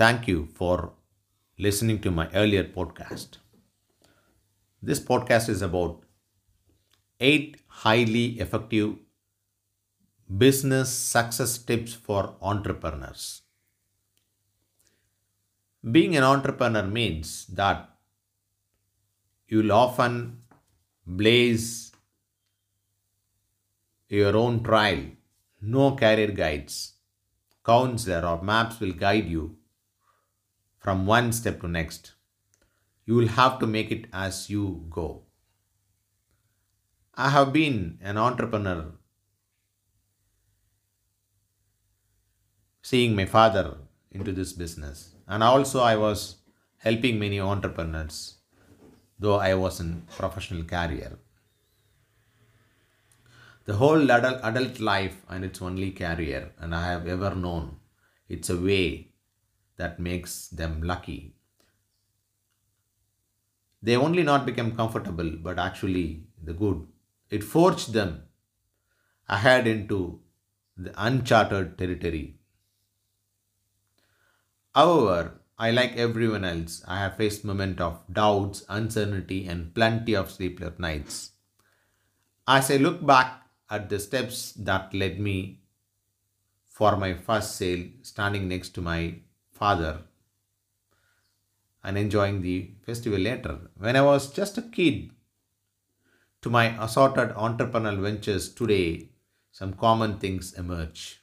Thank you for listening to my earlier podcast. This podcast is about eight highly effective business success tips for entrepreneurs. Being an entrepreneur means that you'll often blaze your own trail. No career guides, counselor, or maps will guide you from one step to next. You will have to make it as you go. I have been an entrepreneur seeing my father into this business and also I was helping many entrepreneurs though I was in professional career. The whole adult, adult life and its only career and I have ever known it's a way that makes them lucky. They only not become comfortable but actually the good. It forged them ahead into the uncharted territory. However, I like everyone else, I have faced moments of doubts, uncertainty, and plenty of sleepless nights. As I look back at the steps that led me for my first sale, standing next to my father and enjoying the festival later. When I was just a kid, to my assorted entrepreneurial ventures today, some common things emerge.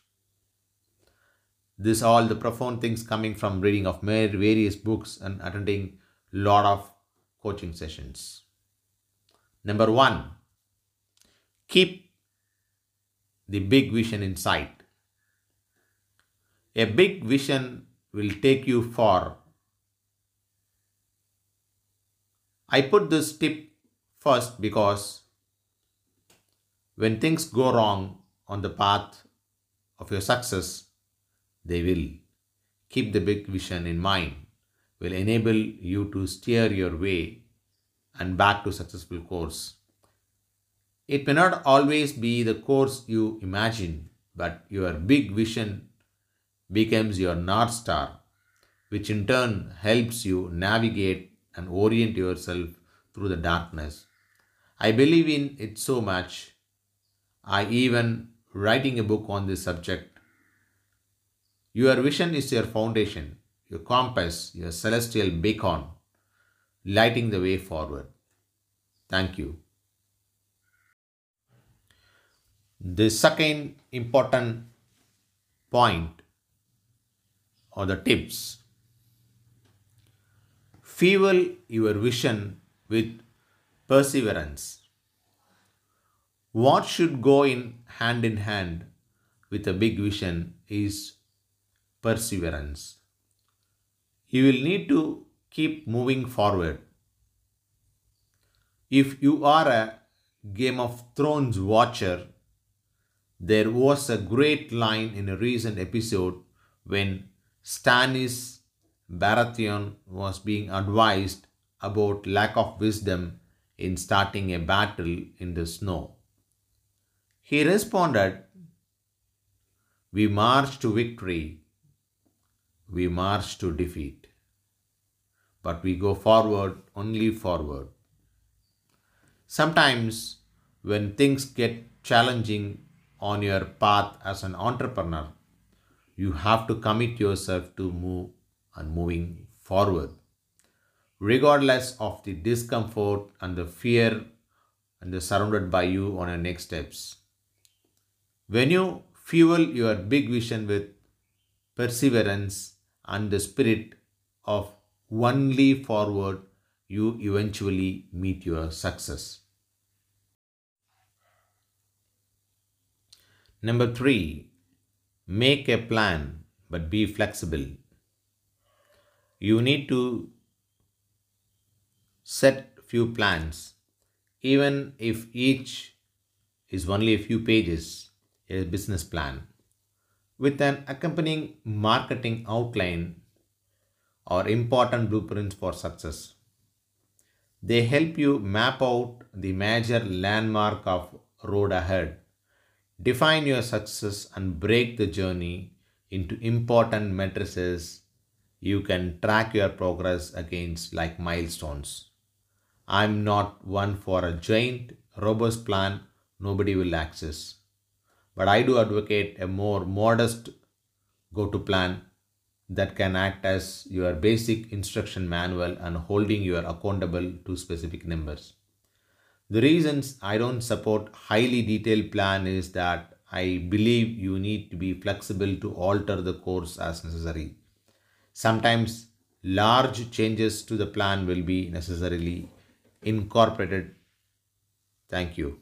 This all the profound things coming from reading of various books and attending lot of coaching sessions. Number one, keep the big vision in sight. A big vision will take you far. I put this tip first because when things go wrong on the path of your success, they will. Keep the big vision in mind, will enable you to steer your way and back to successful course. It may not always be the course you imagine, but your big vision becomes your North Star, which in turn helps you navigate and orient yourself through the darkness. I believe in it so much. I even writing a book on this subject your vision is your foundation, your compass, your celestial beacon, lighting the way forward. Thank you. The second important point or the tips fuel your vision with perseverance. What should go in hand in hand with a big vision is perseverance. You will need to keep moving forward. If you are a Game of Thrones watcher, there was a great line in a recent episode when Stannis Baratheon was being advised about lack of wisdom in starting a battle in the snow. He responded, We march to victory we march to defeat. But we go forward, only forward. Sometimes, when things get challenging on your path as an entrepreneur, you have to commit yourself to move and moving forward, regardless of the discomfort and the fear and the surrounded by you on your next steps. When you fuel your big vision with perseverance and the spirit of only forward, you eventually meet your success. Number three, make a plan but be flexible. You need to set few plans, even if each is only a few pages, a business plan with an accompanying marketing outline or important blueprints for success. They help you map out the major landmark of road ahead, define your success and break the journey into important matrices you can track your progress against like milestones. I'm not one for a giant, robust plan nobody will access. But I do advocate a more modest go to plan that can act as your basic instruction manual and holding you accountable to specific numbers. The reasons I don't support highly detailed plan is that I believe you need to be flexible to alter the course as necessary. Sometimes large changes to the plan will be necessarily incorporated. Thank you.